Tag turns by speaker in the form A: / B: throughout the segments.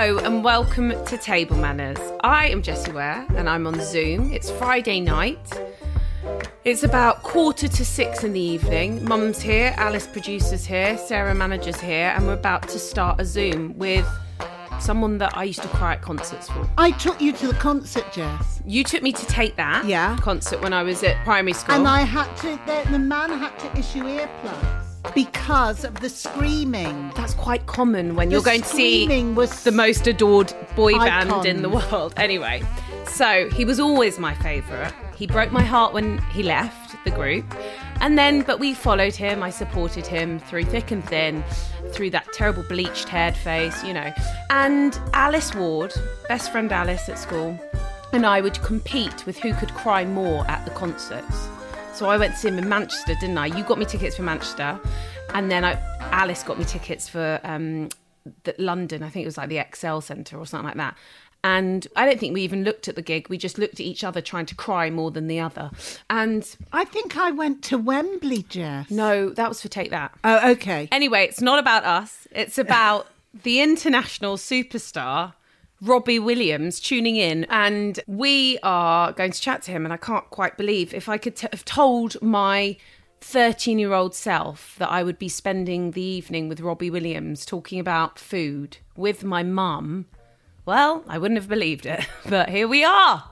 A: Hello and welcome to Table Manners. I am Jessie Ware and I'm on Zoom. It's Friday night. It's about quarter to six in the evening. Mum's here, Alice producer's here, Sarah manager's here, and we're about to start a Zoom with someone that I used to cry at concerts for.
B: I took you to the concert, Jess.
A: You took me to take that
B: Yeah.
A: concert when I was at primary school.
B: And I had to, the, the man had to issue earplugs because of the screaming.
A: That's quite common when
B: The
A: you're going to see the most adored boy band in the world. Anyway, so he was always my favourite. He broke my heart when he left the group. And then, but we followed him. I supported him through thick and thin, through that terrible bleached haired face, you know. And Alice Ward, best friend Alice at school, and I would compete with who could cry more at the concerts. So I went to see him in Manchester, didn't I? You got me tickets for Manchester, and then I, Alice got me tickets for um, the, London. I think it was like the XL Centre or something like that. And I don't think we even looked at the gig. We just looked at each other trying to cry more than the other. And
B: I think I went to Wembley, Jess.
A: no, that was for Take That.
B: Oh, okay.
A: Anyway, it's not about us. It's about the international superstar Robbie Williams tuning in, and we are going to chat to him. And I can't quite believe if I could t- have told my 13 year old self that I would be spending the evening with Robbie Williams talking about food with my mum. Well, I wouldn't have believed it, but here we are.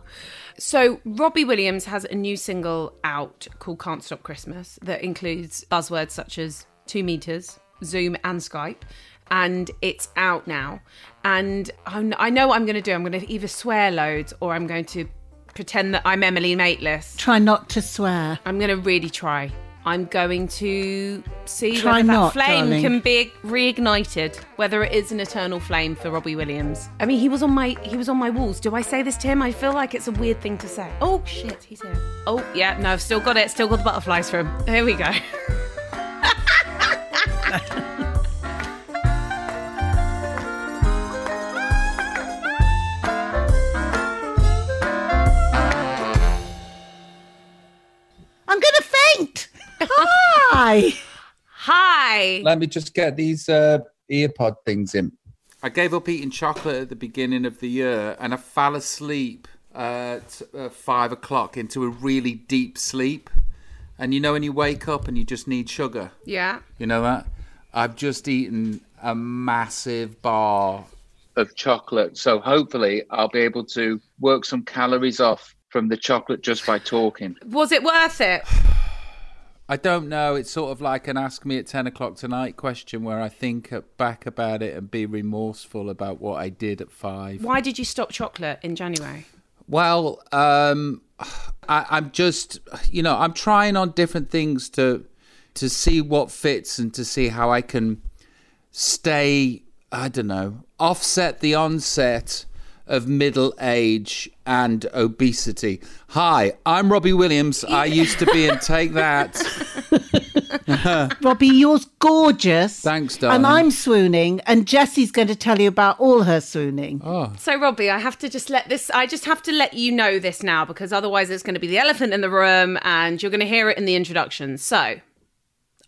A: So, Robbie Williams has a new single out called Can't Stop Christmas that includes buzzwords such as two meters, Zoom, and Skype. And it's out now. And I'm- I know what I'm going to do. I'm going to either swear loads or I'm going to pretend that I'm Emily Maitlis.
B: Try not to swear.
A: I'm going to really try. I'm going to see
B: Try
A: whether that
B: not,
A: flame
B: darling.
A: can be reignited, whether it is an eternal flame for Robbie Williams. I mean, he was on my he was on my walls. Do I say this to him? I feel like it's a weird thing to say. Oh shit, he's here. Oh yeah, no, I've still got it. Still got the butterflies for him. Here we go.
B: Hi.
C: Let me just get these uh, earpod things in. I gave up eating chocolate at the beginning of the year, and I fell asleep at uh, five o'clock into a really deep sleep. And you know when you wake up and you just need sugar,
A: Yeah.
C: you know that. I've just eaten a massive bar of chocolate, so hopefully I'll be able to work some calories off from the chocolate just by talking.
A: Was it worth it?
C: I don't know. It's sort of like an ask me at 10 o'clock tonight question where I think back about it and be remorseful about what I did at five.
A: Why did you stop chocolate in January?
C: Well, um, I, I'm just, you know, I'm trying on different things to to see what fits and to see how I can stay. I don't know, offset the onset of middle age and obesity. Hi, I'm Robbie Williams. I used to be in Take That.
B: Robbie, you're gorgeous.
C: Thanks, darling.
B: And I'm swooning, and Jessie's going to tell you about all her swooning.
C: Oh.
A: So, Robbie, I have to just let this, I just have to let you know this now because otherwise it's going to be the elephant in the room and you're going to hear it in the introduction. So,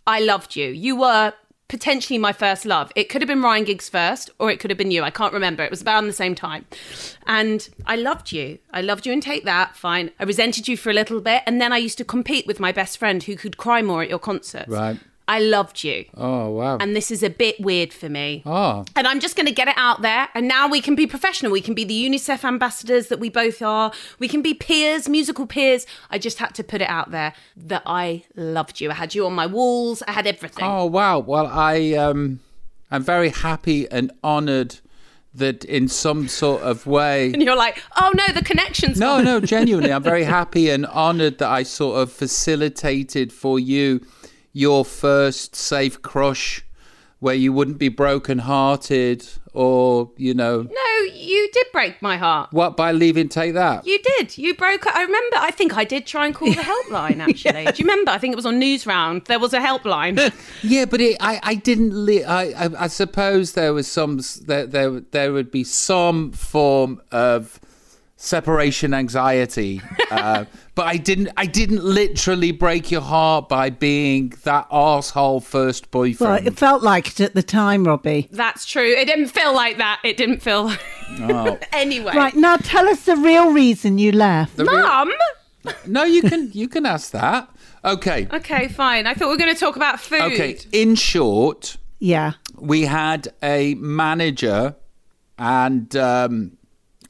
A: I loved you. You were potentially my first love. It could have been Ryan Giggs first or it could have been you. I can't remember. It was about the same time. And I loved you. I loved you and take that. Fine. I resented you for a little bit. And then I used to compete with my best friend who could cry more at your concerts.
C: Right.
A: I loved you.
C: Oh wow.
A: And this is a bit weird for me.
C: oh.
A: And I'm just going to get it out there. And now we can be professional. We can be the UNICEF ambassadors that we both are. We can be peers, musical peers. I just had to put it out there that I loved you. I had you on my walls. I had everything.
C: Oh wow. Well, I um, I'm very happy and honoured that in some sort of way.
A: And you're like, oh no, the connection's
C: No,
A: gone.
C: no, genuinely, I'm very happy and honoured that I sort of facilitated for you your first safe crush, where you wouldn't be broken-hearted or you know
A: No, you did break my heart.
C: what by leaving. Take that.
A: You did. You broke. I remember. I think I did try and call the helpline. Actually, do you remember? I think it was on News Round. There was a helpline.
C: Yeah, but it, I, I didn't. Li- I, I, I suppose there was some. There, there, there would be some form of separation anxiety, uh, but I didn't. I didn't literally break your heart by being that asshole first
B: Well,
C: boyfriend.
B: it felt like it at the time, Robbie.
A: That's true. It didn't feel like that. It didn't feel.
C: Oh.
A: anyway,
B: Right, now tell us the real reason you left.
C: The real-
A: Mum.
C: no, you can. You can ask that. Okay.
A: Okay, fine. I thought we were going to talk about food.
C: Okay. In short,
B: Yeah.
C: we had a manager and um,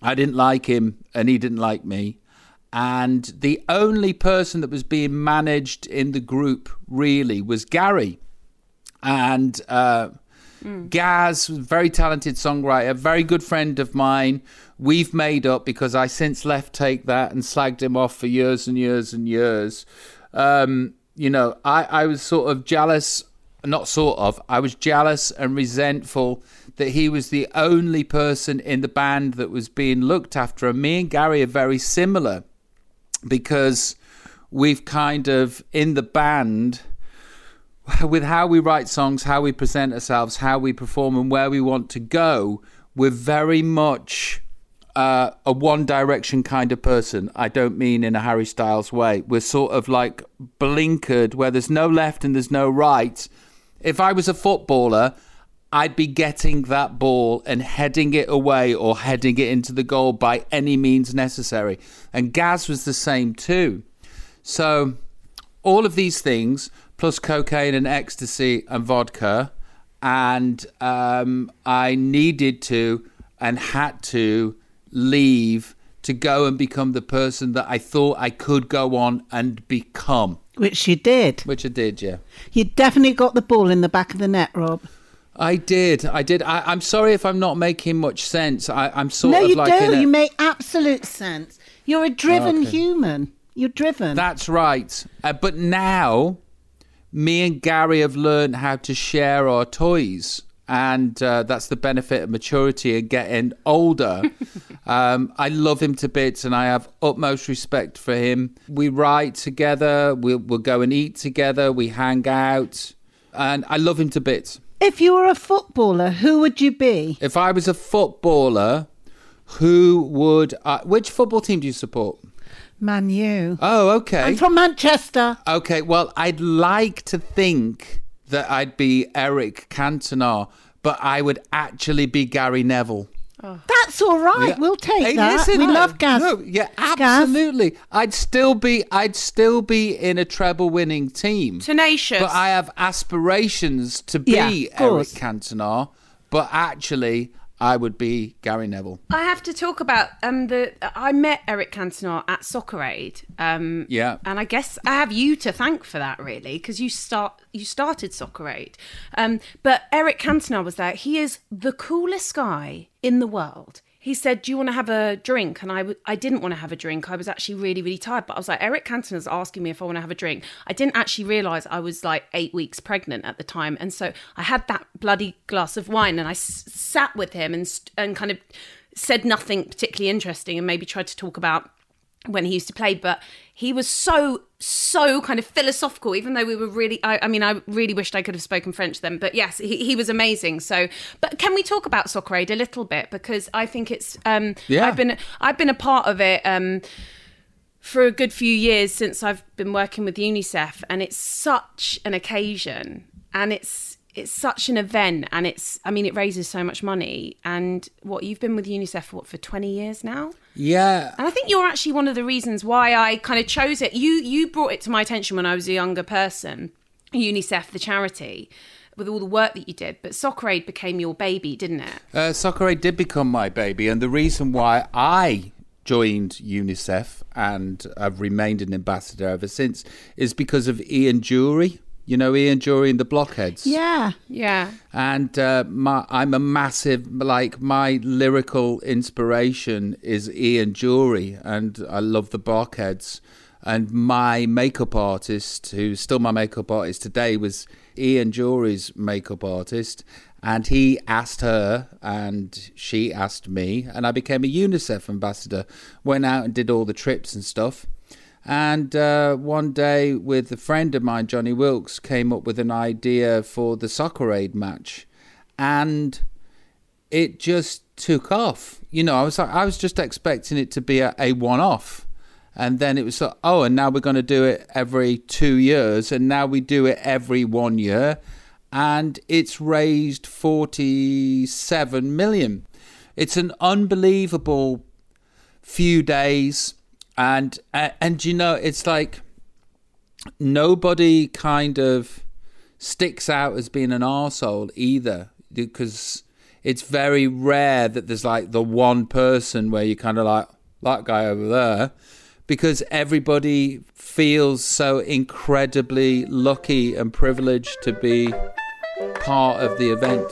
C: I didn't like him and he didn't like me. And the only person that was being managed in the group really was Gary. And uh, Gaz, was very talented songwriter, very good friend of mine. We've made up because I since left Take That and slagged him off for years and years and years. Um, you know, I, I was sort of jealous, not sort of, I was jealous and resentful that he was the only person in the band that was being looked after. And me and Gary are very similar because we've kind of, in the band, with how we write songs, how we present ourselves, how we perform, and where we want to go, we're very much uh, a one direction kind of person. I don't mean in a Harry Styles way. We're sort of like blinkered where there's no left and there's no right. If I was a footballer, I'd be getting that ball and heading it away or heading it into the goal by any means necessary. And Gaz was the same too. So, all of these things, plus cocaine and ecstasy and vodka, and um, I needed to and had to leave to go and become the person that I thought I could go on and become,
B: Which you did.
C: which I did, yeah.
B: You definitely got the ball in the back of the net, Rob.
C: I did, I did. I, I'm sorry if I'm not making much sense. I, I'm sort
B: no,
C: of
B: you
C: like in
B: do.
C: a-
B: You make absolute sense. You're a driven
C: Okay.
B: human. You're driven.
C: That's right. Uh, but now, me and Gary have learned how to share our toys. And uh, that's the benefit of maturity and getting older. um, I love him to bits and I have utmost respect for him. We write together, we'll, we'll go and eat together, we hang out. And I love him to bits.
B: If you were a footballer, who would you be?
C: If I was a footballer, who would. I, which football team do you support?
B: Man, U.
C: Oh, okay.
B: I'm from Manchester.
C: Okay, well, I'd like to think that I'd be Eric Cantona, but I would actually be Gary Neville. Oh.
B: That's all right.
C: Yeah.
B: We'll take
C: Hey,
B: that.
C: listen,
B: we
C: no,
B: love Gaz.
C: No, yeah,
B: Gaz.
C: absolutely. I'd still be I'd still be in a treble winning team.
A: Tenacious.
C: But I have aspirations to be
B: Yeah,
C: Eric
B: course.
C: Cantona, but actually I would be Gary Neville.
A: I have to talk about um the I met Eric Cantona at Soccer Aid. Um
C: Yeah.
A: and I guess I have you to thank for that really because you start you started Soccer Aid. Um but Eric Cantona was there. He is the coolest guy in the world. He said, "Do you want to have a drink?" And I w- I didn't want to have a drink. I was actually really really tired, but I was like, "Eric Cantona's asking me if I want to have a drink." I didn't actually realize I was like 8 weeks pregnant at the time, and so I had that bloody glass of wine and I s- sat with him and st- and kind of said nothing particularly interesting and maybe tried to talk about when he used to play, but he was so so kind of philosophical. Even though we were really, I, I mean, I really wished I could have spoken French then. But yes, he, he was amazing. So, but can we talk about Soccer Aid a little bit because I think it's um,
C: Yeah.
A: I've been I've been a part of it. Um, for a good few years since I've been working with UNICEF, and it's such an occasion, and it's it's such an event, and it's I mean it raises so much money. And what you've been with UNICEF for what for twenty years now?
C: Yeah.
A: And I think you're actually one of the reasons why I kind of chose it. You you brought it to my attention when I was a younger person. UNICEF, the charity, with all the work that you did. But Soccer Aid became your baby, didn't it?
C: Uh, Soccer Aid did become my baby, and the reason why I joined UNICEF and I've remained an ambassador ever since is because of Ian Dury. You know Ian Dury and the Blockheads.
B: Yeah.
A: Yeah.
C: and uh, my, I'm a massive like my lyrical inspiration is Ian Dury, and I love the Blockheads. And my makeup artist, who's still my makeup artist today, was Ian Dury's makeup artist, and he asked her, and she asked me, and I became a UNICEF ambassador. Went out and did all the trips and stuff. And uh, one day, with a friend of mine, Johnny Wilkes, came up with an idea for the Soccer Aid match, and it just took off. You know, I was like, I was just expecting it to be a, a one-off, and then it was like, oh, and now we're going to do it every two years, and now we do it every one year, and it's raised forty-seven million. It's an unbelievable few days and and, and you know it's like nobody kind of sticks out as being an arsehole either because it's very rare that there's like the one person where you kind of like that guy over there because everybody feels so incredibly lucky and privileged to be part of the event.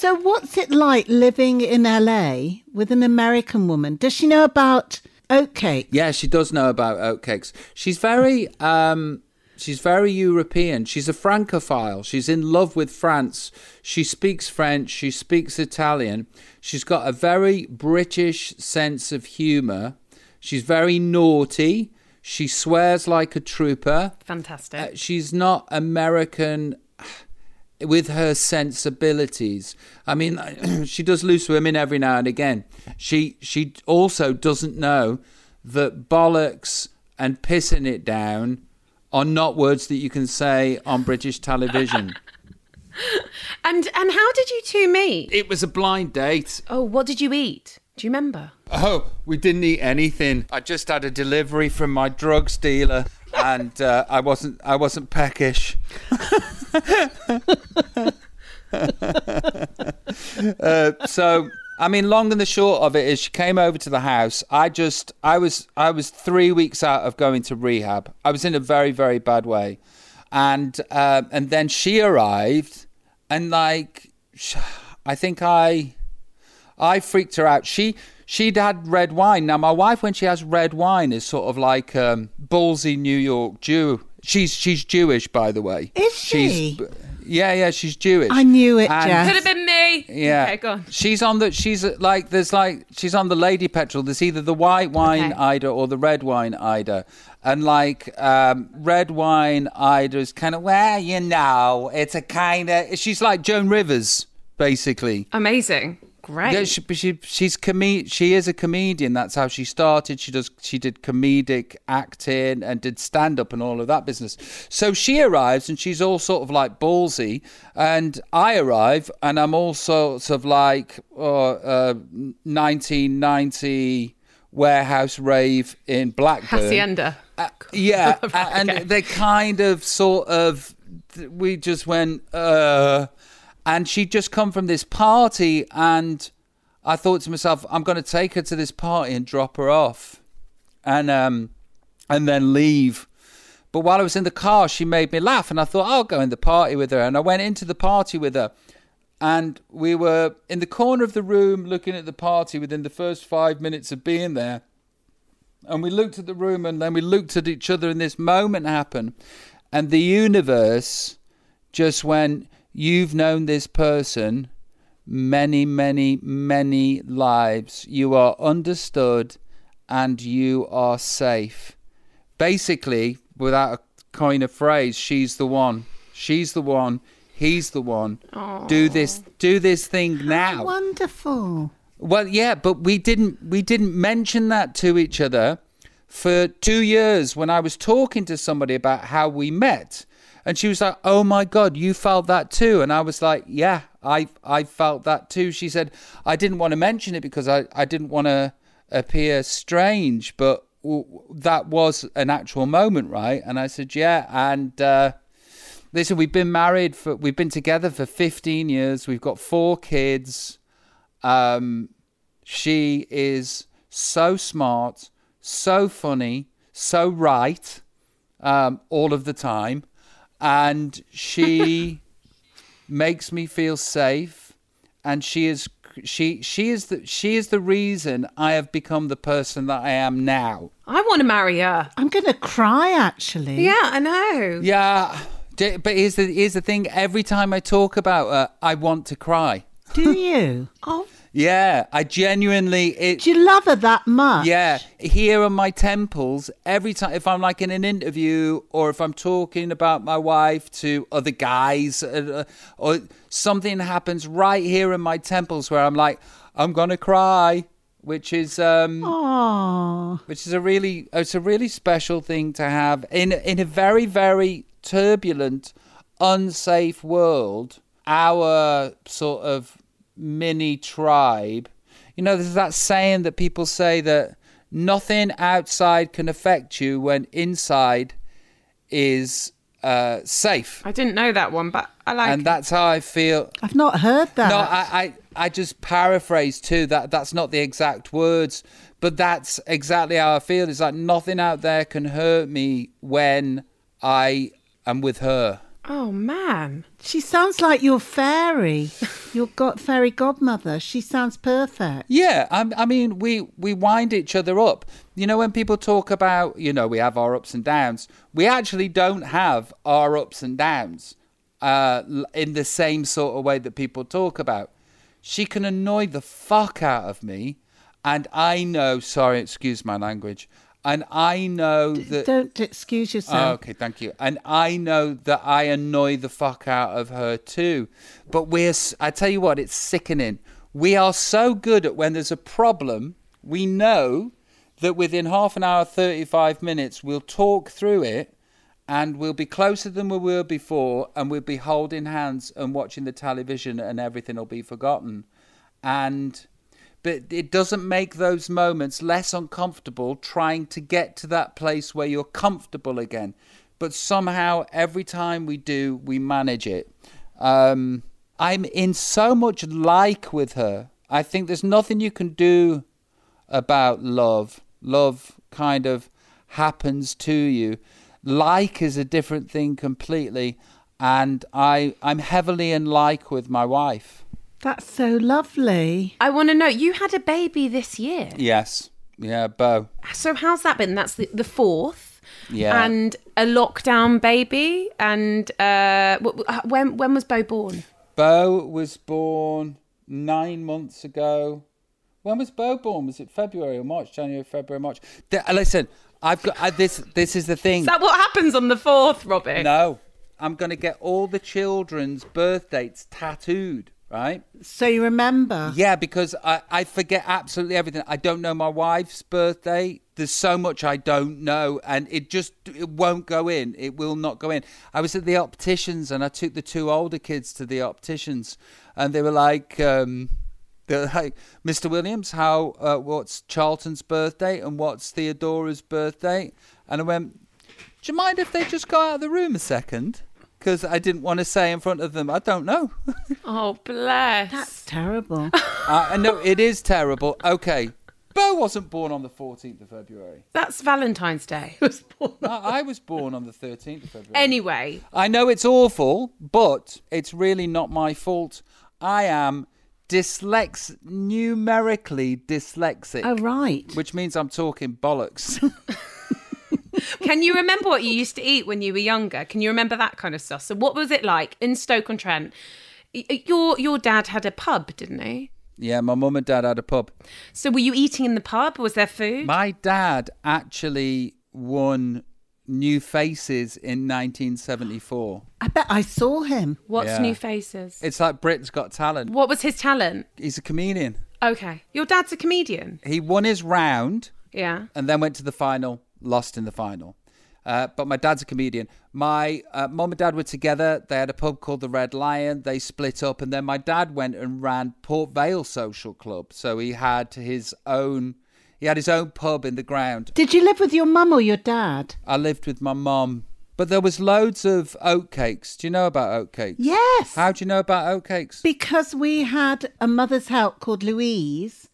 B: So, what's it like living in LA with an American woman? Does she know about oatcake?
C: Yeah, she does know about oatcakes. She's very um she's very European. She's a francophile. She's in love with France. She speaks French, she speaks Italian. She's got a very British sense of humor. She's very naughty. She swears like a trooper.
A: Fantastic.
C: Uh, she's not American with her sensibilities. I mean, she does loose women every now and again. She she also doesn't know that bollocks and pissing it down are not words that you can say on British television.
A: and and how did you two meet?
C: it was a blind date.
A: Oh, what did you eat? Do you remember?
C: Oh, we didn't eat anything. I just had a delivery from my drugs dealer, and uh, I wasn't I wasn't peckish. uh, so I mean, long and the short of it is, she came over to the house. I just I was I was three weeks out of going to rehab. I was in a very very bad way, and uh, and then she arrived, and like I think I. I freaked her out. She she'd had red wine. Now my wife, when she has red wine, is sort of like um, ballsy New York Jew. She's she's Jewish, by the way.
B: Is she?
C: She's, yeah, yeah, she's Jewish.
B: I knew it,
C: And-
B: Jess.
A: Could have been me.
C: Yeah,
A: Okay, go on.
C: She's on the. She's uh, like there's like she's on the lady petrol. There's either the white wine
A: Okay.
C: Ayda or the red wine Ayda, and like um, red wine Ayda is kind of well, you know, it's a kind of. She's like Joan Rivers, basically.
A: Amazing. Great.
C: Yeah, she, she she's com- she is a comedian. That's how she started. She does she did comedic acting and did stand up and all of that business. So she arrives and she's all sort of like ballsy, and I arrive and I'm all sorts of like uh, uh, 1990 warehouse rave in Blackburn.
A: Hacienda.
C: Uh, yeah,
A: Right,
C: and
A: okay.
C: they kind of sort of we just went uh and she'd just come from this party and I thought to myself I'm going to take her to this party and drop her off and um and then leave. But while I was in the car she made me laugh and I thought I'll go in the party with her. And I went into the party with her and we were in the corner of the room looking at the party within the first 5 minutes of being there. And we looked at the room and then we looked at each other and this moment happened and the universe just went you've known this person many many many lives. You are understood and you are safe. Basically without a coin of phrase she's the one. She's the one. He's the one. Do this do this thing now.
B: Wonderful.
C: well, yeah, but we didn't we didn't mention that to each other for 2 years when I was talking to somebody about how we met. And she was like, "Oh my god, you felt that too." And I was like, "Yeah, I I felt that too." She said, "I didn't want to mention it because I I didn't want to appear strange, but that was an actual moment, right? And I said, yeah. And uh, listen, we've been married for, we've been together for 15 years. We've got four kids. Um, she is so smart, so funny, so right, um, all of the time. And she makes me feel safe. And she is she she is the she is the reason I have become the person that I am now.
A: I want to marry her.
B: I'm going to cry actually.
A: Yeah, I know.
C: Yeah, d- but here's the here's the thing. Every time I talk about her, I want to cry.
B: Do you?
A: Oh,
C: Yeah, I genuinely it.
B: Do you love her that much?
C: Yeah, here on my temples, every time if I'm like in an interview or if I'm talking about my wife to other guys uh, or something happens right here in my temples where I'm like, I'm gonna cry, which is um,
B: Aww.
C: which is a really it's a really special thing to have in in a very very turbulent, unsafe world. Our sort of mini tribe. You know, there's that saying that people say that nothing outside can affect you when inside is uh, safe.
A: I didn't know that one, but I like
C: and
A: it.
C: that's how I feel.
B: I've not heard that.
C: No, I, I, I just paraphrase too. That that's not the exact words, but that's exactly how I feel. It's like nothing out there can hurt me when I am with her.
A: Oh man.
B: She sounds like your fairy, your god, fairy godmother. She sounds perfect.
C: Yeah, I, I mean, we we wind each other up. You know, when people talk about, you know, we have our ups and downs. We actually don't have our ups and downs uh, in the same sort of way that people talk about. She can annoy the fuck out of me, and I know. Sorry, excuse my language. And I know that.
B: Don't excuse
C: Oh,
B: yourself.
C: okay, thank you. And I know that I annoy the fuck out of her too. But we're, I tell you what, it's sickening. We are so good at when there's a problem, we know that within half an hour, 35 minutes, we'll talk through it and we'll be closer than we were before and we'll be holding hands and watching the television and everything will be forgotten. And it doesn't make those moments less uncomfortable trying to get to that place where you're comfortable again. But somehow, every time we do, we manage it. Um, I'm in so much like with her. I think there's nothing you can do about love. Love kind of happens to you. Like is a different thing completely. And I, I'm heavily in like with my wife.
B: That's so lovely.
A: I want to know. You had a baby this year.
C: Yes. Yeah, Beau.
A: So how's that been? That's the, the fourth.
C: Yeah.
A: And a lockdown baby. And uh, wh- wh- when when was Beau born?
C: Beau was born nine months ago. When was Beau born? Was it February or March? January, February, March. Th- uh, listen, I've got I, this. This is the thing.
A: Is that what happens on the fourth, Robbie?
C: no, I'm going to get all the children's birth dates tattooed. Right?
B: So you remember?
C: Yeah, because I, I forget absolutely everything. I don't know my wife's birthday. There's so much I don't know, and it just it won't go in. It will not go in. I was at the opticians, and I took the two older kids to the opticians, and they were like, um, they're like, Mr. Williams, how uh, what's Charlton's birthday and what's Theodora's birthday? And I went, Do you mind if they just go out of the room a second? Because I didn't want to say in front of them, I don't know.
A: Oh, bless.
B: That's terrible.
C: Uh, no, it is terrible. Okay. Beau wasn't born on the 14th of February.
A: That's Valentine's Day.
C: I, I was born on the 13th of February.
A: anyway,
C: I know it's awful, but it's really not my fault. I am dyslex, numerically dyslexic,
B: oh right.
C: which means I'm talking bollocks.
A: Can you remember what you used to eat when you were younger? Can you remember that kind of stuff? So, what was it like in Stoke on Trent? Your your dad had a pub, didn't he?
C: yeah, my mum and dad had a pub.
A: So, were you eating in the pub? Was there food?
C: My dad actually won New Faces in 1974.
B: I bet I saw him.
A: What's
C: Yeah.
A: New Faces?
C: It's like Britain's Got Talent.
A: What was his talent?
C: He's a comedian.
A: Okay, your dad's a comedian.
C: He won his round.
A: Yeah.
C: and then went to the final, lost in the final. Uh, but my dad's a comedian. My uh, mom and dad were together. They had a pub called the Red Lion. They split up, and then my dad went and ran Port Vale Social Club. So he had his own. He had his own pub in the ground.
B: Did you live with your mum or your dad?
C: I lived with my mum, but there was loads of oatcakes. Do you know about oatcakes?
B: Yes.
C: How do you know about oatcakes?
B: Because we had a mother's help called Louise,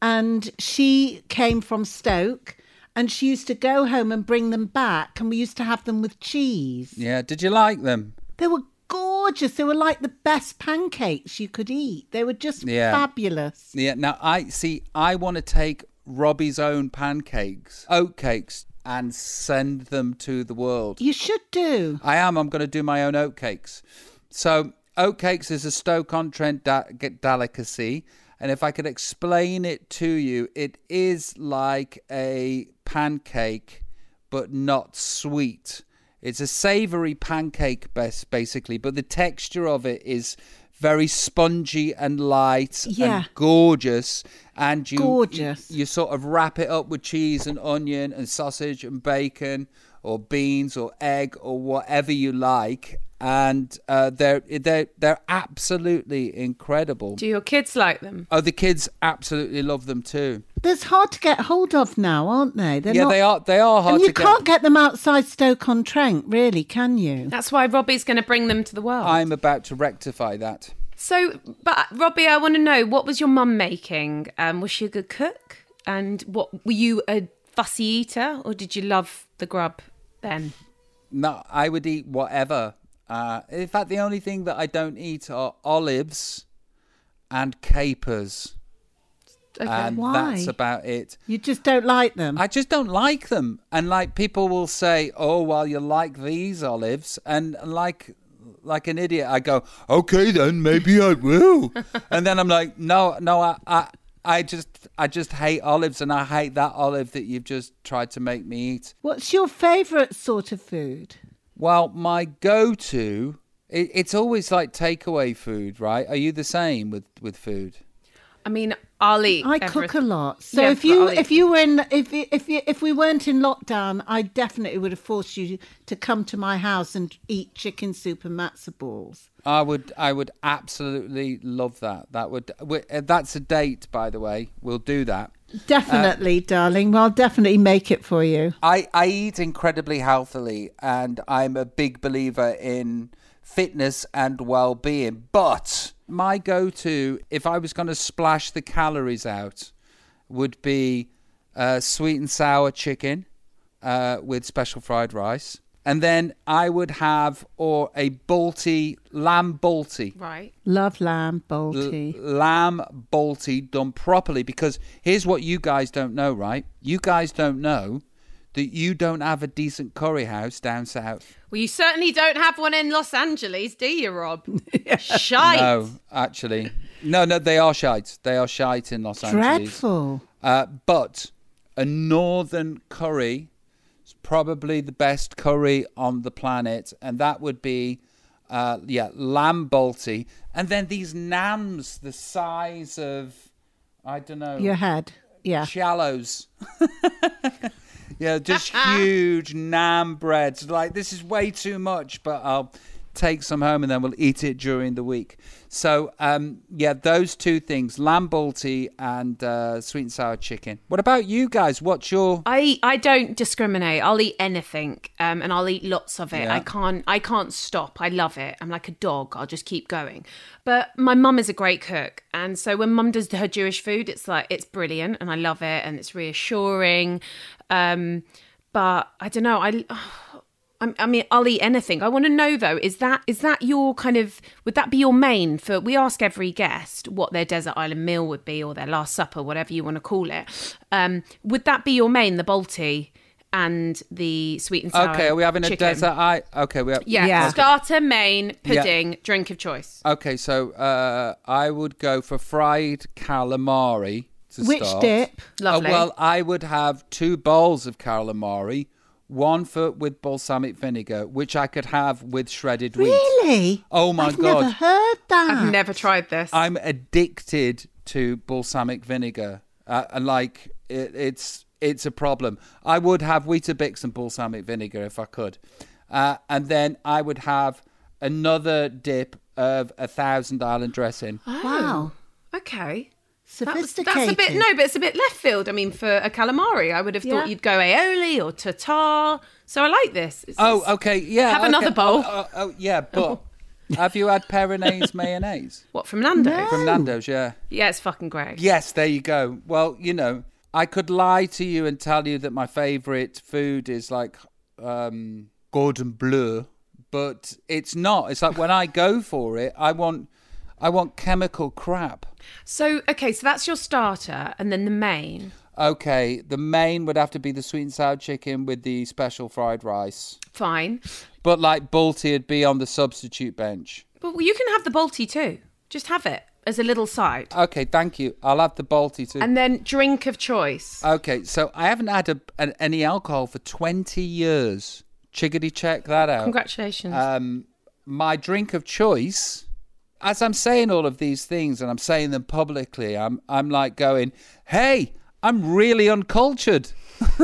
B: and she came from Stoke, and she used to go home and bring them back, and we used to have them with cheese.
C: Yeah. Did you like them?
B: They were gorgeous. They were like the best pancakes you could eat. They were just
C: Yeah.
B: fabulous.
C: Yeah. Now I see. I want to take Robbie's own pancakes, oatcakes, and send them to the world.
B: You should do.
C: I am. I'm going to do my own oatcakes. So oatcakes is a Stoke-on-Trent da- delicacy, and if I could explain it to you, it is like a pancake, but not sweet. It's a savoury pancake, best basically, but the texture of it is very spongy and light
B: Yeah.
C: and gorgeous. And you,
B: Gorgeous.
C: you sort of wrap it up with cheese and onion and sausage and bacon or beans or egg or whatever you like and uh, they're they're they're absolutely incredible
A: Do your kids like them?
C: oh the kids absolutely love them too
B: There's hard to get hold of now, aren't they? They're
C: yeah
B: not-
C: they are they are hard
B: And you
C: to
B: can't
C: get
B: get them outside Stoke on Trent, really, can you?
A: That's why Robbie's going to bring them to the world.
C: i'm about to rectify that
A: So, but Robbie, I want to know what was your mum making? Um, was she a good cook? And what were you a fussy eater, or did you love the grub then?
C: no i would eat whatever uh, in fact the only thing that i don't eat are olives and capers
A: Okay.
C: and
B: Why?
C: that's about it
B: You just don't like them.
C: I just don't like them. And like people will say, "Oh, well, you like these olives," and like like an idiot, I go, "Okay, then maybe I will." and then I'm like, "No, no, I, I, I just, I just hate olives, and I hate that olive that you've just tried to make me eat."
B: What's your favourite sort of food?
C: Well, my go-to, it, it's always like takeaway food, right? Are you the same with with food?
A: I mean, I'll.
B: I
A: everything.
B: cook a lot. So
A: Yeah,
B: if you
A: I'll
B: if you were in if if you, if we weren't in lockdown, I definitely would have forced you to come to my house and eat chicken soup and matzo balls.
C: I would, I would absolutely love that. That would, uh, that's a date, by the way. We'll do that.
B: Definitely, darling. Well, I'll definitely make it for you.
C: I, I eat incredibly healthily and I'm a big believer in fitness and well being. But my go to, if I was going to splash the calories out, would be uh, sweet and sour chicken uh, with special fried rice. And then I would have or a balti lamb balti
A: Right.
B: Love lamb
C: l-
B: balti.
C: lamb balti done properly because here's what you guys don't know right you guys don't know that you don't have a decent curry house down south
A: Well, you certainly don't have one in Los Angeles, do you, Rob? Shite.
C: no actually no no they are shite they are shite in los angeles
B: Dreadful.
C: uh, but a northern curry is probably the best curry on the planet and that would be uh, yeah lamb balti and then these naans the size of i don't know
B: Your head. Yeah.
C: shallows. yeah, just huge naan breads. Like this is way too much, but I'll take some home and then we'll eat it during the week. So um, yeah, those two things: lamb balti and uh, sweet and sour chicken. What about you guys? What's your
A: I I don't discriminate. I'll eat anything, um, and I'll eat lots of it.
C: Yeah.
A: I can't I can't stop. I love it. I'm like a dog. I'll just keep going. But my mum is a great cook, and so when mum does her Jewish food, it's like it's brilliant, and I love it, and it's reassuring. Um, but I don't know. I. I I mean, I'll eat anything. I want to know though, is that is that your kind of would that be your main for? We ask every guest what their desert island meal would be or their last supper, whatever you want to call it. Um, would that be your main, the Balti and the sweet and sour?
C: okay? Are we having a
A: chicken?
C: desert? I okay. We have,
A: Yeah,
B: Yeah.
A: starter, main,
C: Yeah.
A: pudding, drink of choice.
C: Okay, so uh, I would go for fried calamari. To
B: Which
C: start.
B: dip?
A: Lovely.
C: Uh, well, I would have two bowls of calamari, one for with balsamic vinegar, which I could have with shredded wheat.
B: Really?
C: Oh my
B: I've
C: god!
B: never heard that.
A: I've never tried this.
C: I'm addicted to balsamic vinegar, uh, and like it, it's it's a problem. I would have Weetabix and balsamic vinegar if I could, uh, and then I would have another dip of a Thousand Island dressing.
B: Wow.
A: okay. That was-
B: Sophisticated.
A: That's a bit no, but it's a bit left field. I mean, for a calamari, I would have
B: Yeah.
A: thought you'd go aioli or tartar. So I like this. It's-
C: Oh,
A: it's-
C: okay, yeah.
A: Have
C: okay.
A: another bowl.
C: Oh, oh, oh, yeah, but have you had Perinaise mayonnaise
A: What from Nando's?
C: from Nando's? Yeah.
A: Yeah, it's fucking great.
C: Yes, there you go. Well, you know, I could lie to you and tell you that my favorite food is like um, cordon bleu, but it's not. It's like when I go for it, I want, I want chemical crap.
A: So okay, so that's your starter, and then the main.
C: Okay, the main would have to be the sweet and sour chicken with the special fried rice.
A: Fine,
C: But like Balti would be on the substitute bench.
A: but you can have the Balti too. Just have it as a little side,
C: Okay, thank you. I'll have the Balti too.
A: and then drink of choice.
C: Okay, so I haven't had a, an, any alcohol for 20 years. Chickadee, check that out.
A: Congratulations.
C: Um, my drink of choice, as I'm saying all of these things and I'm saying them publicly, I'm, I'm like going, hey, I'm really uncultured.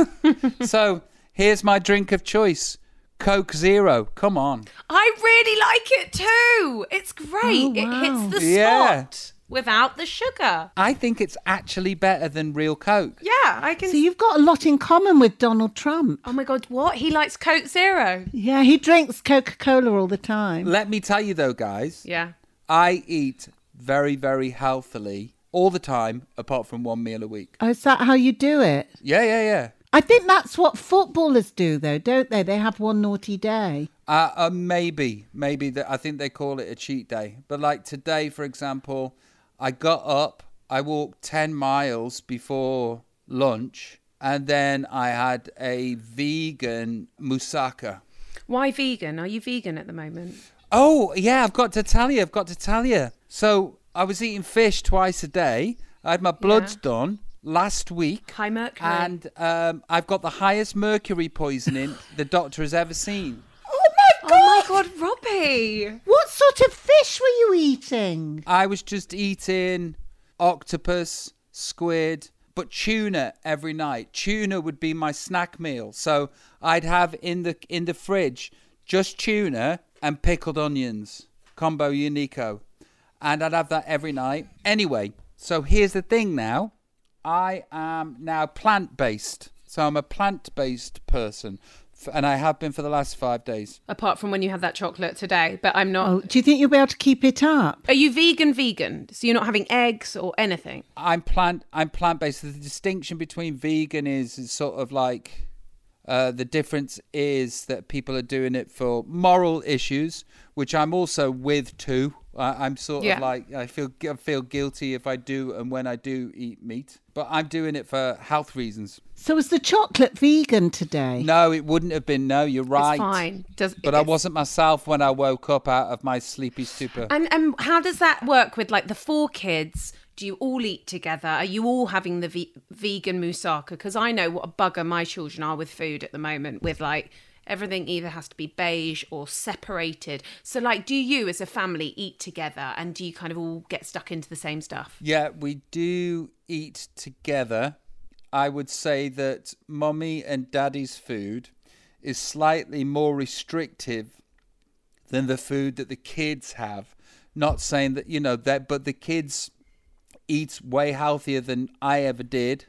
C: so here's my drink of choice Coke Zero. Come on.
A: I really like it too. It's great.
B: Oh,
A: It hits the
C: Yeah.
A: spot without the sugar.
C: I think it's actually better than real Coke.
A: Yeah, I can.
B: So you've got a lot in common with Donald Trump.
A: Oh my god, what? He likes Coke Zero.
B: Yeah, he drinks Coca Cola all the time.
C: Let me tell you though, guys.
A: Yeah.
C: I eat very, very healthily all the time, apart from one meal a week.
B: Oh, is that how you do it?
C: Yeah, yeah, yeah.
B: I think that's what footballers do, though, don't they? They have one naughty day.
C: Uh, uh, maybe, maybe that. I think they call it a cheat day. But like today, for example, I got up, I walked ten miles before lunch, and then I had a vegan moussaka.
A: Why vegan? Are you vegan at the moment?
C: Oh yeah, I've got to tell you. I've got to tell you. So I was eating fish twice a day. I had my bloods
A: Yeah.
C: done last week.
A: High mercury.
C: And um, I've got the highest mercury poisoning the doctor has ever seen.
B: Oh my
A: Oh my god, Robbie!
B: What sort of fish were you eating?
C: I was just eating octopus, squid, but tuna every night. Tuna would be my snack meal. So I'd have in the in the fridge just tuna and pickled onions, combo unico. And I'd have that every night. Anyway, so here's the thing now. I am now plant-based. So I'm a plant-based person. And I have been for the last five days.
A: Apart from when you had that chocolate today, but I'm not.
B: Oh, do you think you'll be able to keep it up?
A: Are you vegan? Vegan? So you're not having eggs or anything?
C: I'm plant I'm plant based. The distinction between vegan is, is sort of like uh, the difference is that people are doing it for moral issues, which I'm also with too. I, I'm sort
A: Yeah.
C: of like I feel I feel guilty if I do and when I do eat meat, but I'm doing it for health reasons.
B: So was the chocolate vegan today?
C: No, it wouldn't have been. No, you're right.
A: It's fine. Does
C: But I wasn't myself when I woke up out of my sleepy stupor.
A: And and how does that work with like the four kids? Do you all eat together? Are you all having the ve- vegan moussaka? Because I know what a bugger my children are with food at the moment. With like everything either has to be beige or separated. So like, do you as a family eat together, and do you kind of all get stuck into the same stuff?
C: Yeah, we do eat together. I would say that mommy and daddy's food is slightly more restrictive than the food that the kids have. Not saying that, you know, that, but the kids eat way healthier than I ever did.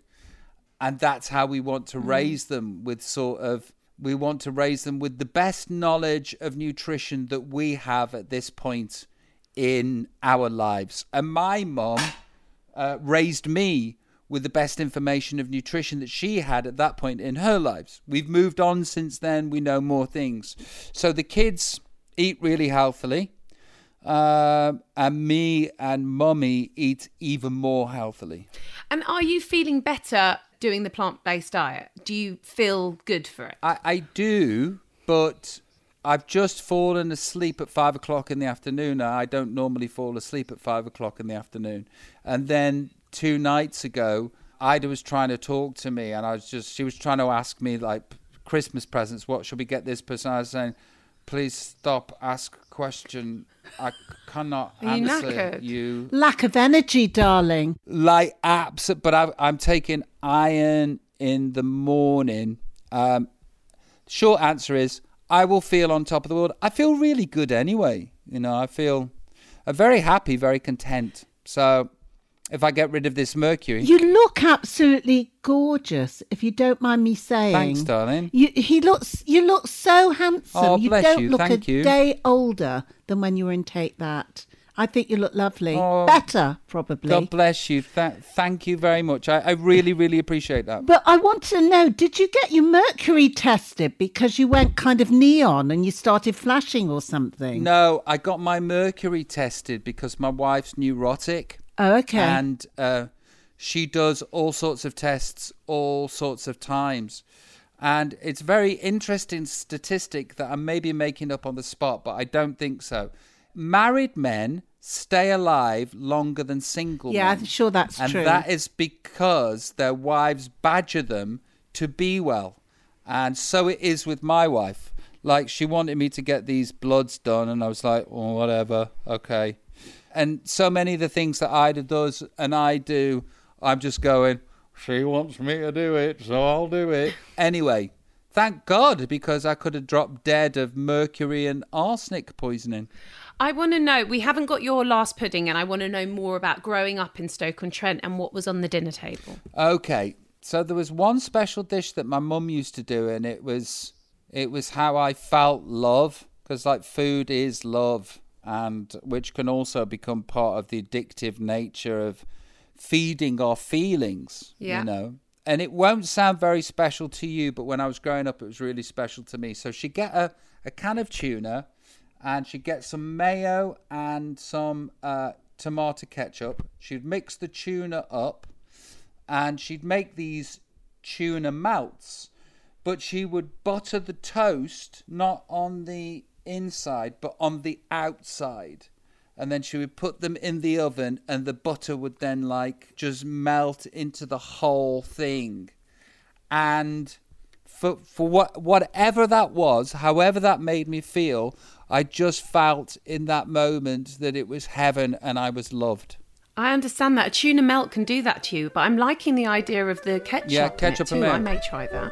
C: And that's how we want to raise them with sort of, we want to raise them with the best knowledge of nutrition that we have at this point in our lives. And my mom uh, raised me with the best information of nutrition that she had at that point in her lives. We've moved on since then. We know more things. So the kids eat really healthily. Um, and me and mummy eat even more healthily.
A: And are you feeling better doing the plant based diet? Do you feel good for it?
C: I, I do, but I've just fallen asleep at five o'clock in the afternoon. I don't normally fall asleep at five o'clock in the afternoon. And then two nights ago, Ayda was trying to talk to me, and I was just, she was trying to ask me, like, Christmas presents, what should we get this person? I was saying, please stop, ask a question. I cannot answer you.
B: Lack of energy, darling.
C: like abs but I, i'm taking iron in the morning. Um short answer is i will feel on top of the world. I feel really good anyway. You know i feel uh, very happy very content. So if I get rid of this mercury.
B: You look absolutely gorgeous, if you don't mind me saying.
C: Thanks, darling.
B: You, he looks. You look so handsome.
C: Oh,
B: you
C: bless
B: don't
C: you,
B: look
C: thank
B: a
C: you.
B: day older than when you were in Take That. I think you look lovely.
C: Oh,
B: Better, probably.
C: God bless you. Th- thank you very much. I, I really, really appreciate that.
B: But I want to know, did you get your mercury tested because you went kind of neon and you started flashing or something?
C: No, I got my mercury tested because my wife's neurotic.
B: Oh, okay.
C: And uh, she does all sorts of tests all sorts of times. And it's very interesting statistic that I may be making up on the spot, but I don't think so. Married men stay alive longer than single
B: yeah,
C: men.
B: I'm sure that's
C: and
B: true.
C: And that is because their wives badger them to be well. And so it is with my wife. Like she wanted me to get these bloods done, and I was like, oh, whatever, okay. And so many of the things that Ayda does and I do, I'm just going, she wants me to do it, so I'll do it. Anyway, thank God, because I could have dropped dead of mercury and arsenic poisoning.
A: I want to know. We haven't got your last pudding, and I want to know more about growing up in Stoke on Trent and what was on the dinner table.
C: Okay, so there was one special dish that my mum used to do, and it was it was how I felt love, because like food is love, and which can also become part of the addictive nature of feeding our feelings.
A: Yeah.
C: You know. And it won't sound very special to you, but when I was growing up, it was really special to me. So she'd get a, a can of tuna, and she'd get some mayo and some uh, tomato ketchup. She'd mix the tuna up, and she'd make these tuna melts, but she would butter the toast not on the inside but on the outside. And then she would put them in the oven, and the butter would then like just melt into the whole thing. And for for what whatever that was, however that made me feel, I just felt in that moment that it was heaven and I was loved.
A: I understand that a tuna melt can do that to you, but I'm liking the idea of the ketchup.
C: Yeah, ketchup and
A: too.
C: mayo.
A: I may try that.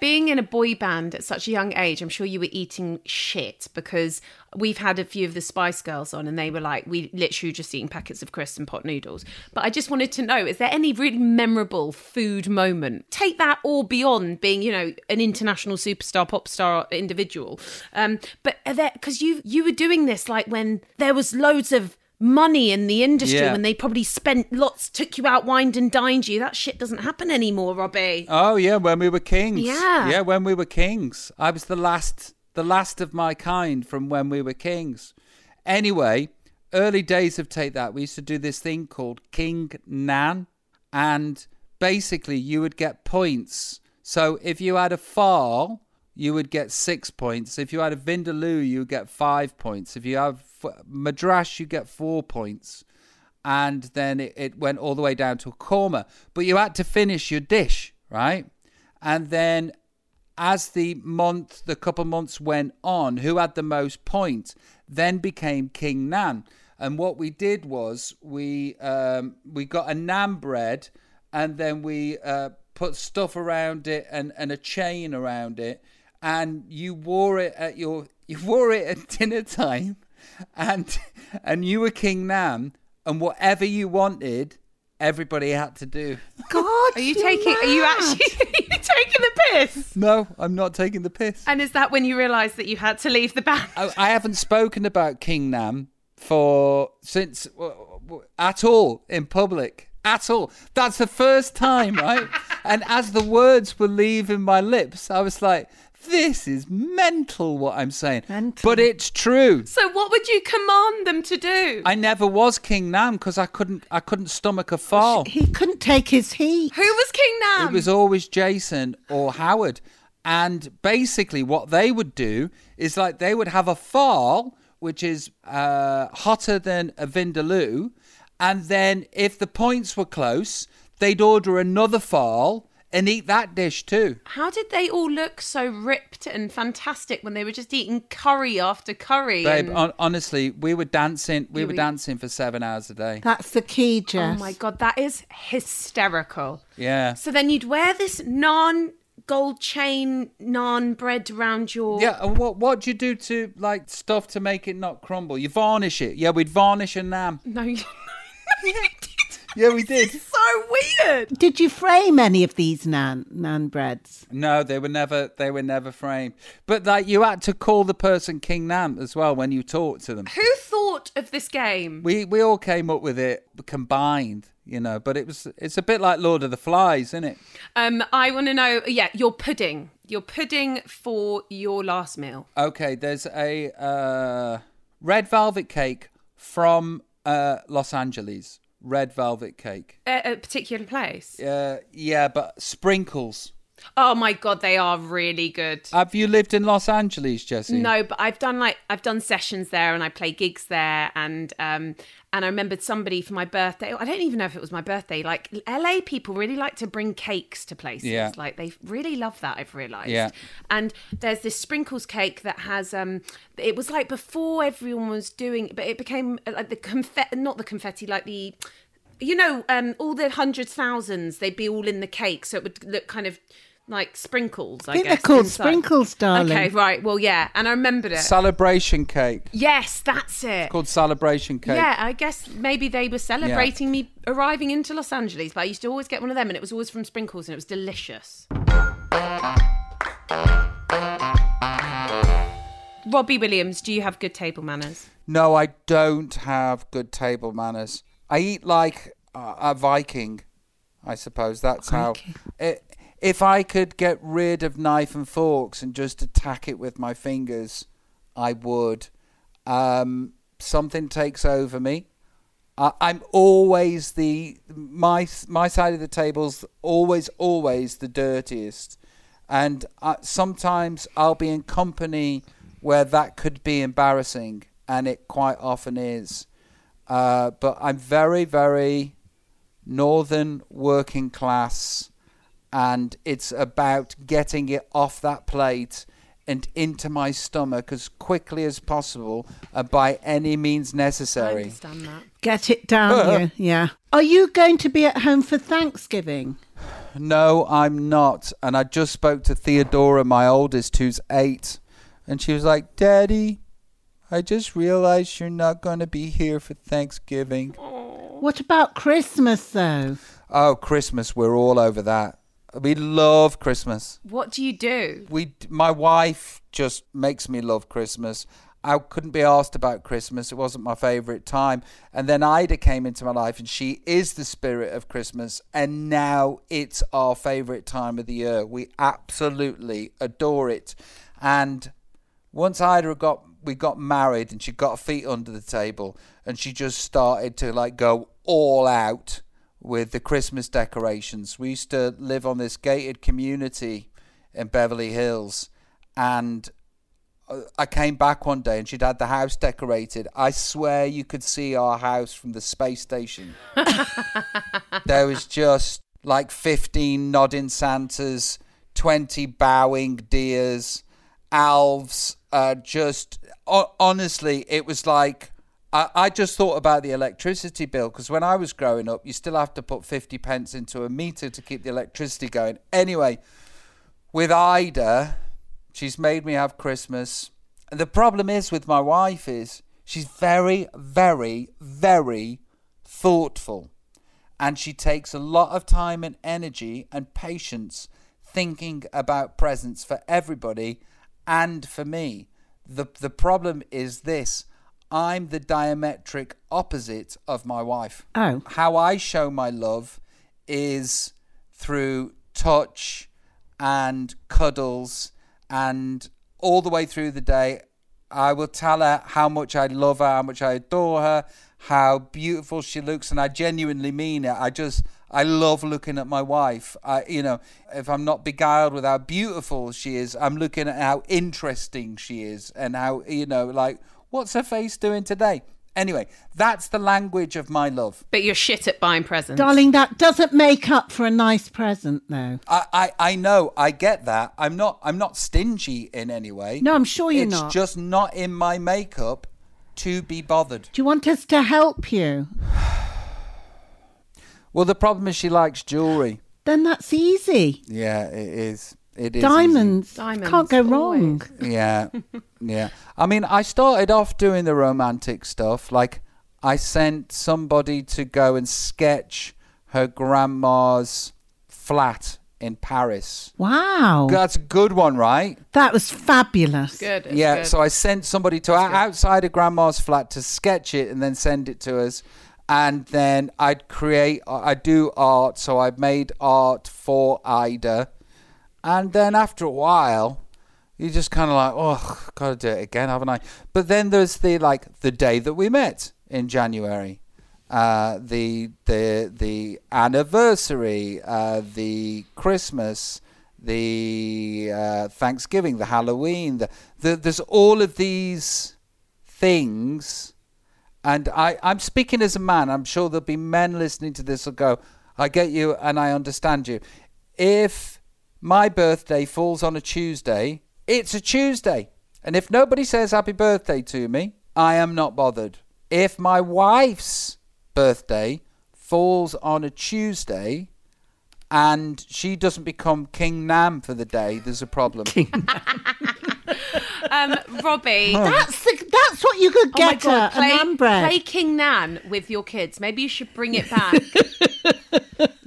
A: Being in a boy band at such a young age, I'm sure you were eating shit because we've had a few of the Spice Girls on and they were like, we literally just eating packets of crisps and pot noodles. But I just wanted to know, is there any really memorable food moment? Take that all beyond being, you know, an international superstar, pop star individual. Um, but are there, because you, you were doing this like when there was loads of money in the industry
C: Yeah.
A: when they probably spent lots, took you out, wined and dined you. That shit doesn't happen anymore, Robbie.
C: Oh yeah, when we were kings.
A: Yeah.
C: Yeah, when we were kings. I was the last the last of my kind from when we were kings. Anyway, early days of Take That, we used to do this thing called King Nan. And basically you would get points. So if you had a phaal, you would get six points. If you had a Vindaloo, you would get five points. If you have Madras, you get four points and then it, it went all the way down to a korma. But you had to finish your dish, right? And then as the month, the couple months went on, who had the most points then became King Nan. And what we did was we um, we got a Nan bread, and then we uh, put stuff around it and, and a chain around it, and you wore it at your you wore it at dinner time, and and you were King Nan, and whatever you wanted, everybody had to do.
B: God,
A: Are you
B: you're
A: taking? Are you actually are you taking the piss?
C: No, I'm not taking the piss.
A: And is that when you realised that you had to leave the band?
C: I, I haven't spoken about King Nan for since at all in public. At all. That's the first time, right? and as the words were leaving my lips, I was like, this is mental what I'm saying.
B: Mental.
C: But it's true.
A: So what would you command them to do?
C: I never was King Nan because I couldn't I couldn't stomach a phaal.
B: He couldn't take his heat.
A: Who was King Nan?
C: It was always Jason or Howard. And basically, what they would do is like they would have a phaal, which is uh, hotter than a Vindaloo. And then, if the points were close, they'd order another phaal and eat that dish too.
A: How did they all look so ripped and fantastic when they were just eating curry after curry?
C: Babe,
A: and-
C: hon- honestly, we were dancing. We
A: You
C: were
A: were-
C: dancing for seven hours a day.
B: That's the key, Jess.
A: oh my god, that is hysterical.
C: Yeah.
A: So then you'd wear this non gold chain naan bread around your
C: Yeah, and what what do you do to like stuff to make it not crumble? You varnish it. Yeah, we'd varnish a nam.
A: No, you, you did.
C: Yeah, we did.
A: So weird.
B: Did you frame any of these nan nan breads?
C: No, they were never they were never framed. But like you had to call the person King Nan as well when you talked to them.
A: Who thought of this game?
C: We we all came up with it combined, you know, but it was it's a bit like Lord of the Flies, isn't it?
A: Um, I want to know. Yeah, your pudding. Your pudding for your last meal.
C: Okay, there's a uh, red velvet cake from uh, Los Angeles. Red velvet cake.
A: At a particular place.
C: Uh, yeah, but sprinkles.
A: Oh my god, they are really good.
C: Have you lived in Los Angeles, Jesse?
A: No, but I've done like I've done sessions there and I play gigs there and um and I remembered somebody for my birthday. I don't even know if it was my birthday. Like LA people really like to bring cakes to places.
C: Yeah.
A: Like they really love that, I've realized.
C: Yeah.
A: And there's this sprinkles cake that has um it was like before everyone was doing but it became uh, like the confetti not the confetti like the you know, um, all the hundreds, thousands, they'd be all in the cake, so it would look kind of like sprinkles. I,
B: I think
A: guess,
B: they're called
A: inside.
B: sprinkles, darling.
A: Okay, right. Well, yeah, and I remembered it.
C: Celebration cake.
A: yes, that's it.
C: It's Called celebration cake.
A: Yeah, I guess maybe they were celebrating me arriving into Los Angeles, but I used to always get one of them, and it was always from Sprinkles, and it was delicious. Robbie Williams, do you have good table manners?
C: No, I don't have good table manners. I eat like uh, a Viking, I suppose. That's how. It, if I could get rid of knife and forks and just attack it with my fingers, I would. Um, something takes over me. I'm always the my my side of the table's always always the dirtiest, and uh, sometimes I'll be in company where that could be embarrassing, and it quite often is. Uh, but I'm very very northern working class, and it's about getting it off that plate and into my stomach as quickly as possible and by any means
A: I
C: necessary.
A: understand that.
B: Get it down you. Yeah. Are you going to be at home for Thanksgiving?
C: No, I'm not. And I just spoke to Theodora, my oldest, who's eight, and she was like, Daddy, I just realized you're not going to be here for Thanksgiving.
B: What about Christmas though?
C: Oh, Christmas, we're all over that. We love Christmas.
A: What do you do?
C: We, my wife just makes me love Christmas. I couldn't be asked about Christmas. It wasn't my favorite time. And then Ayda came into my life, and she is the spirit of Christmas. And now it's our favorite time of the year. We absolutely adore it. And once Ayda got we got married, and she got her feet under the table, and she just started to like go all out with the Christmas decorations. We used to live on this gated community in Beverly Hills, and uh, I came back one day and she'd had the house decorated. I swear you could see our house from the space station. there was just like 15 nodding Santas, 20 bowing deers, elves. Uh, just ho- honestly, it was like I, I just thought about the electricity bill because when I was growing up, you still have to put 50 pence into a meter to keep the electricity going. Anyway, with Ayda, she's made me have Christmas. And the problem is with my wife is she's very, very, very thoughtful. And she takes a lot of time and energy and patience thinking about presents for everybody and for me. The the problem is this. I'm the diametric opposite of my wife.
B: Oh.
C: How I show my love is through touch and cuddles and all the way through the day I will tell her how much I love her, how much I adore her, how beautiful she looks, and I genuinely mean it. I just I love looking at my wife. I, you know, if I'm not beguiled with how beautiful she is, I'm looking at how interesting she is, and how you know, like, what's her face doing today? Anyway, that's the language of my love.
A: But you're shit at buying presents.
B: Darling, that doesn't make up for a nice present, though.
C: I, I, I know, I get that. I'm not I'm not stingy in any way.
B: No, I'm sure you're
C: it's
B: not.
C: It's just not in my makeup to be bothered.
B: Do you want us to help you?
C: Well, the problem is she likes jewelry.
B: Then that's easy.
C: Yeah, it is. It is easy.
B: Diamonds.
A: Diamonds,
B: Can't go wrong.
A: always.
C: Yeah, yeah. I mean, I started off doing the romantic stuff. Like, I sent somebody to go and sketch her grandma's flat in Paris.
B: Wow.
C: That's a good one, right?
B: That was fabulous.
A: Good. it's
C: yeah.
A: good.
C: So I sent somebody to outside of grandma's flat to sketch it and then send it to us. And then I'd create, I do art. So I made art for Ayda. And then after a while, you just kind of like, oh, gotta do it again, haven't I? But then there's the like the day that we met in January, uh, the the the anniversary, uh, the Christmas, the uh, Thanksgiving, the Halloween. The, the there's all of these things, and I I'm speaking as a man. I'm sure there'll be men listening to this will go, I get you and I understand you. If my birthday falls on a Tuesday, it's a Tuesday. And if nobody says happy birthday to me, I am not bothered. If my wife's birthday falls on a Tuesday and she doesn't become King Nan for the day, there's a problem.
A: um, Robbie.
B: That's the, that's what you could
A: Oh my
B: get
A: God,
B: her,
A: play,
B: a naan bread.
A: play King Nan with your kids. Maybe you should bring it back.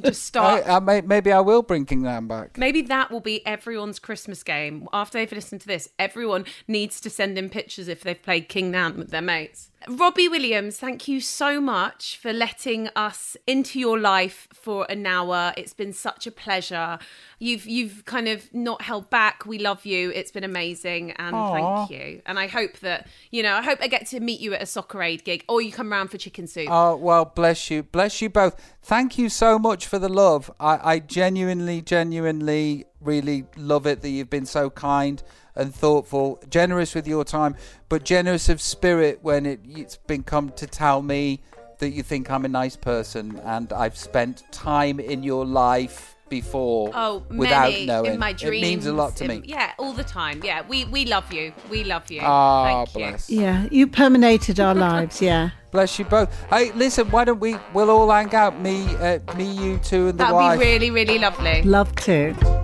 A: Just start.
C: I, I may, maybe I will bring King Nan back.
A: Maybe that will be everyone's Christmas game. After they've listened to this, everyone needs to send in pictures if they've played King Nan with their mates. Robbie Williams, thank you so much for letting us into your life for an hour. It's been such a pleasure. You've you've kind of not held back. We love you. It's been amazing, and
C: Aw.
A: thank you. And I hope that you know. I hope I get to meet you at a soccer aid gig, or you come round for chicken soup.
C: Oh, well, bless you. Bless you both. Thank you so much for the love. I, I genuinely, genuinely really love it that you've been so kind and thoughtful, generous with your time, but generous of spirit when it, it's been come to tell me that you think I'm a nice person and I've spent time in your life before
A: Oh,
C: without
A: many
C: knowing.
A: in my dreams.
C: It means a lot to
A: in-
C: me.
A: Yeah, all the time. Yeah, we we love you. We love you.
C: Ah,
A: Thank you.
C: bless.
B: yeah, you permeated our lives. Yeah.
C: Bless you both. Hey, listen, why don't we, we'll all hang out, me, uh, me, you two and the
A: That
C: wife.
A: would be really, really lovely.
B: Love to.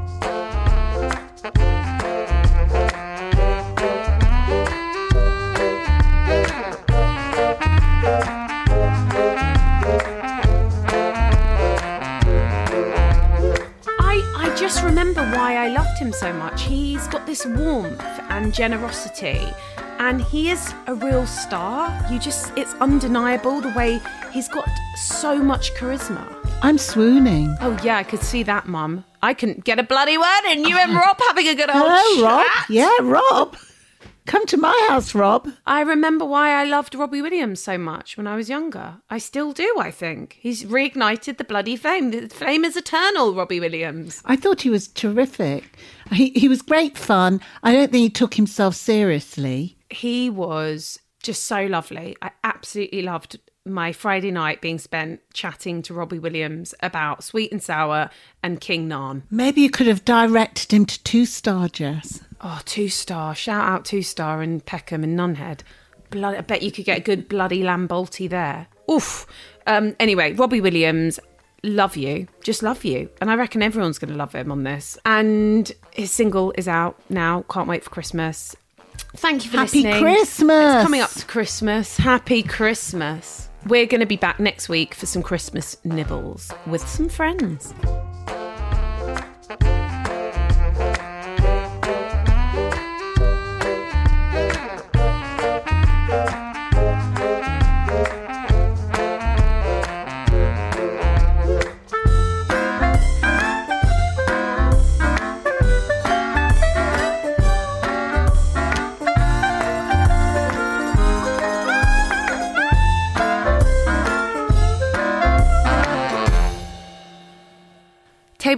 A: Why I loved him so much. He's got this warmth and generosity, and he is a real star. You just, it's undeniable the way he's got so much charisma.
B: I'm swooning.
A: Oh, yeah, I could see that, Mum. I couldn't get a bloody word in. You and Rob having a good old
B: Hello, Rob. Yeah, Rob. Come to my house, Rob.
A: I remember why I loved Robbie Williams so much when I was younger. I still do, I think. He's reignited the bloody flame. The flame is eternal, Robbie Williams.
B: I thought he was terrific. He he was great fun. I don't think he took himself seriously.
A: He was just so lovely. I absolutely loved my Friday night being spent chatting to Robbie Williams about Sweet and Sour and King Nan.
B: Maybe you could have directed him to two star, Jess.
A: Oh, two star. Shout out two star and Peckham and Nunhead. Blood, I bet you could get a good bloody lamb balti there. Oof. Um, anyway, Robbie Williams, love you. Just love you. And I reckon everyone's going to love him on this. And his single is out now. Can't wait for Christmas. Thank you for
B: Happy
A: listening.
B: Christmas.
A: It's coming up to Christmas. Happy Christmas. We're going to be back next week for some Christmas nibbles with some friends.